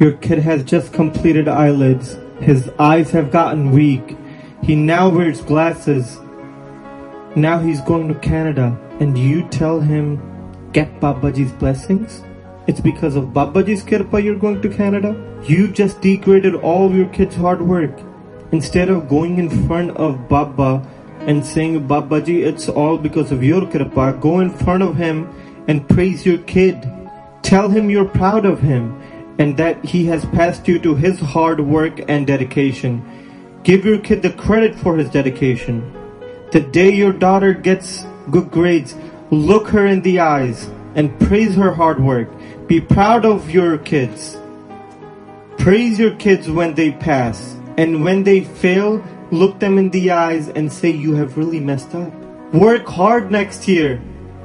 Your kid has just completed IELTS. His eyes have gotten weak. He now wears glasses. Now he's going to Canada. And you tell him, get Babaji's blessings? It's because of Babaji's kirpa you're going to Canada? You just degraded all your kid's hard work. Instead of going in front of Baba and saying, Babaji, it's all because of your kirpa, go in front of him and praise your kid. Tell him you're proud of him and that he has passed you to his hard work and dedication. Give your kid the credit for his dedication. The day your daughter gets good grades, look her in the eyes and praise her hard work. Be proud of your kids. Praise your kids when they pass. And when they fail, look them in the eyes and say you have really messed up. Work hard next year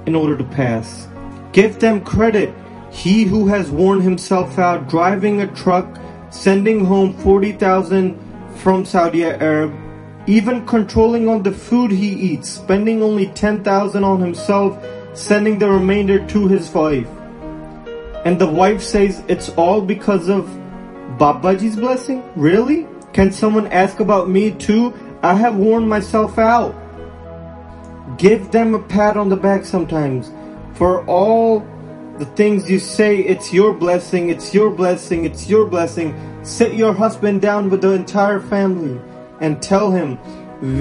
in order to pass. Give them credit he who has worn himself out driving a truck, sending home 40,000 from Saudi Arab, even controlling on the food he eats, spending only 10,000 on himself, sending the remainder to his wife. And the wife says it's all because of Babaji's blessing? Really? Can someone ask about me too? I have worn myself out. Give them a pat on the back sometimes for all the things you say, it's your blessing, it's your blessing, it's your blessing. Sit your husband down with the entire family and tell him,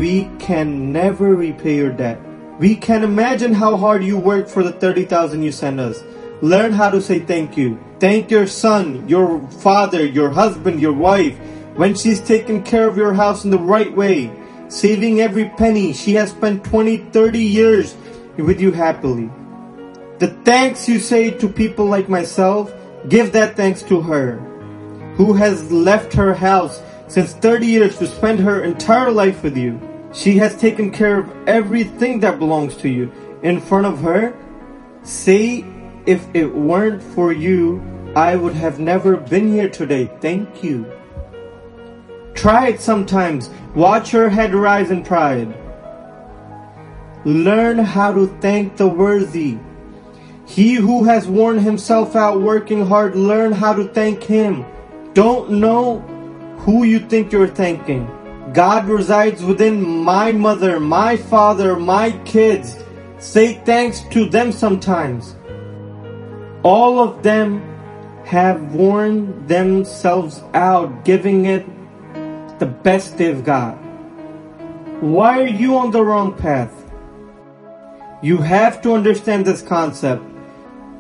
we can never repay your debt. We can imagine how hard you work for the 30,000 you send us. Learn how to say thank you. Thank your son, your father, your husband, your wife, when she's taken care of your house in the right way, saving every penny. She has spent 20, 30 years with you happily. The thanks you say to people like myself, give that thanks to her, who has left her house since 30 years to spend her entire life with you. She has taken care of everything that belongs to you. In front of her, say, if it weren't for you, I would have never been here today. Thank you. Try it sometimes. Watch her head rise in pride. Learn how to thank the worthy. He who has worn himself out working hard, learn how to thank him. Don't know who you think you're thanking. God resides within my mother, my father, my kids. Say thanks to them sometimes. All of them have worn themselves out, giving it the best they've got. Why are you on the wrong path? You have to understand this concept.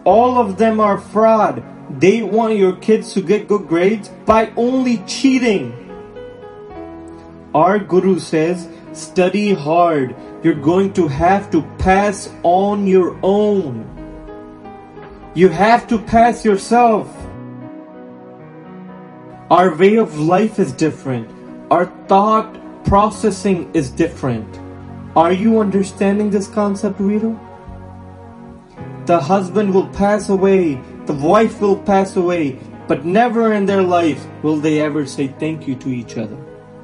All of them are fraud. They want your kids to get good grades by only cheating. Our Guru says, study hard. You're going to have to pass on your own. You have to pass yourself. Our way of life is different. Our thought processing is different. Are you understanding this concept, Rito? The husband will pass away, the wife will pass away, but never in their life will they ever say thank you to each other.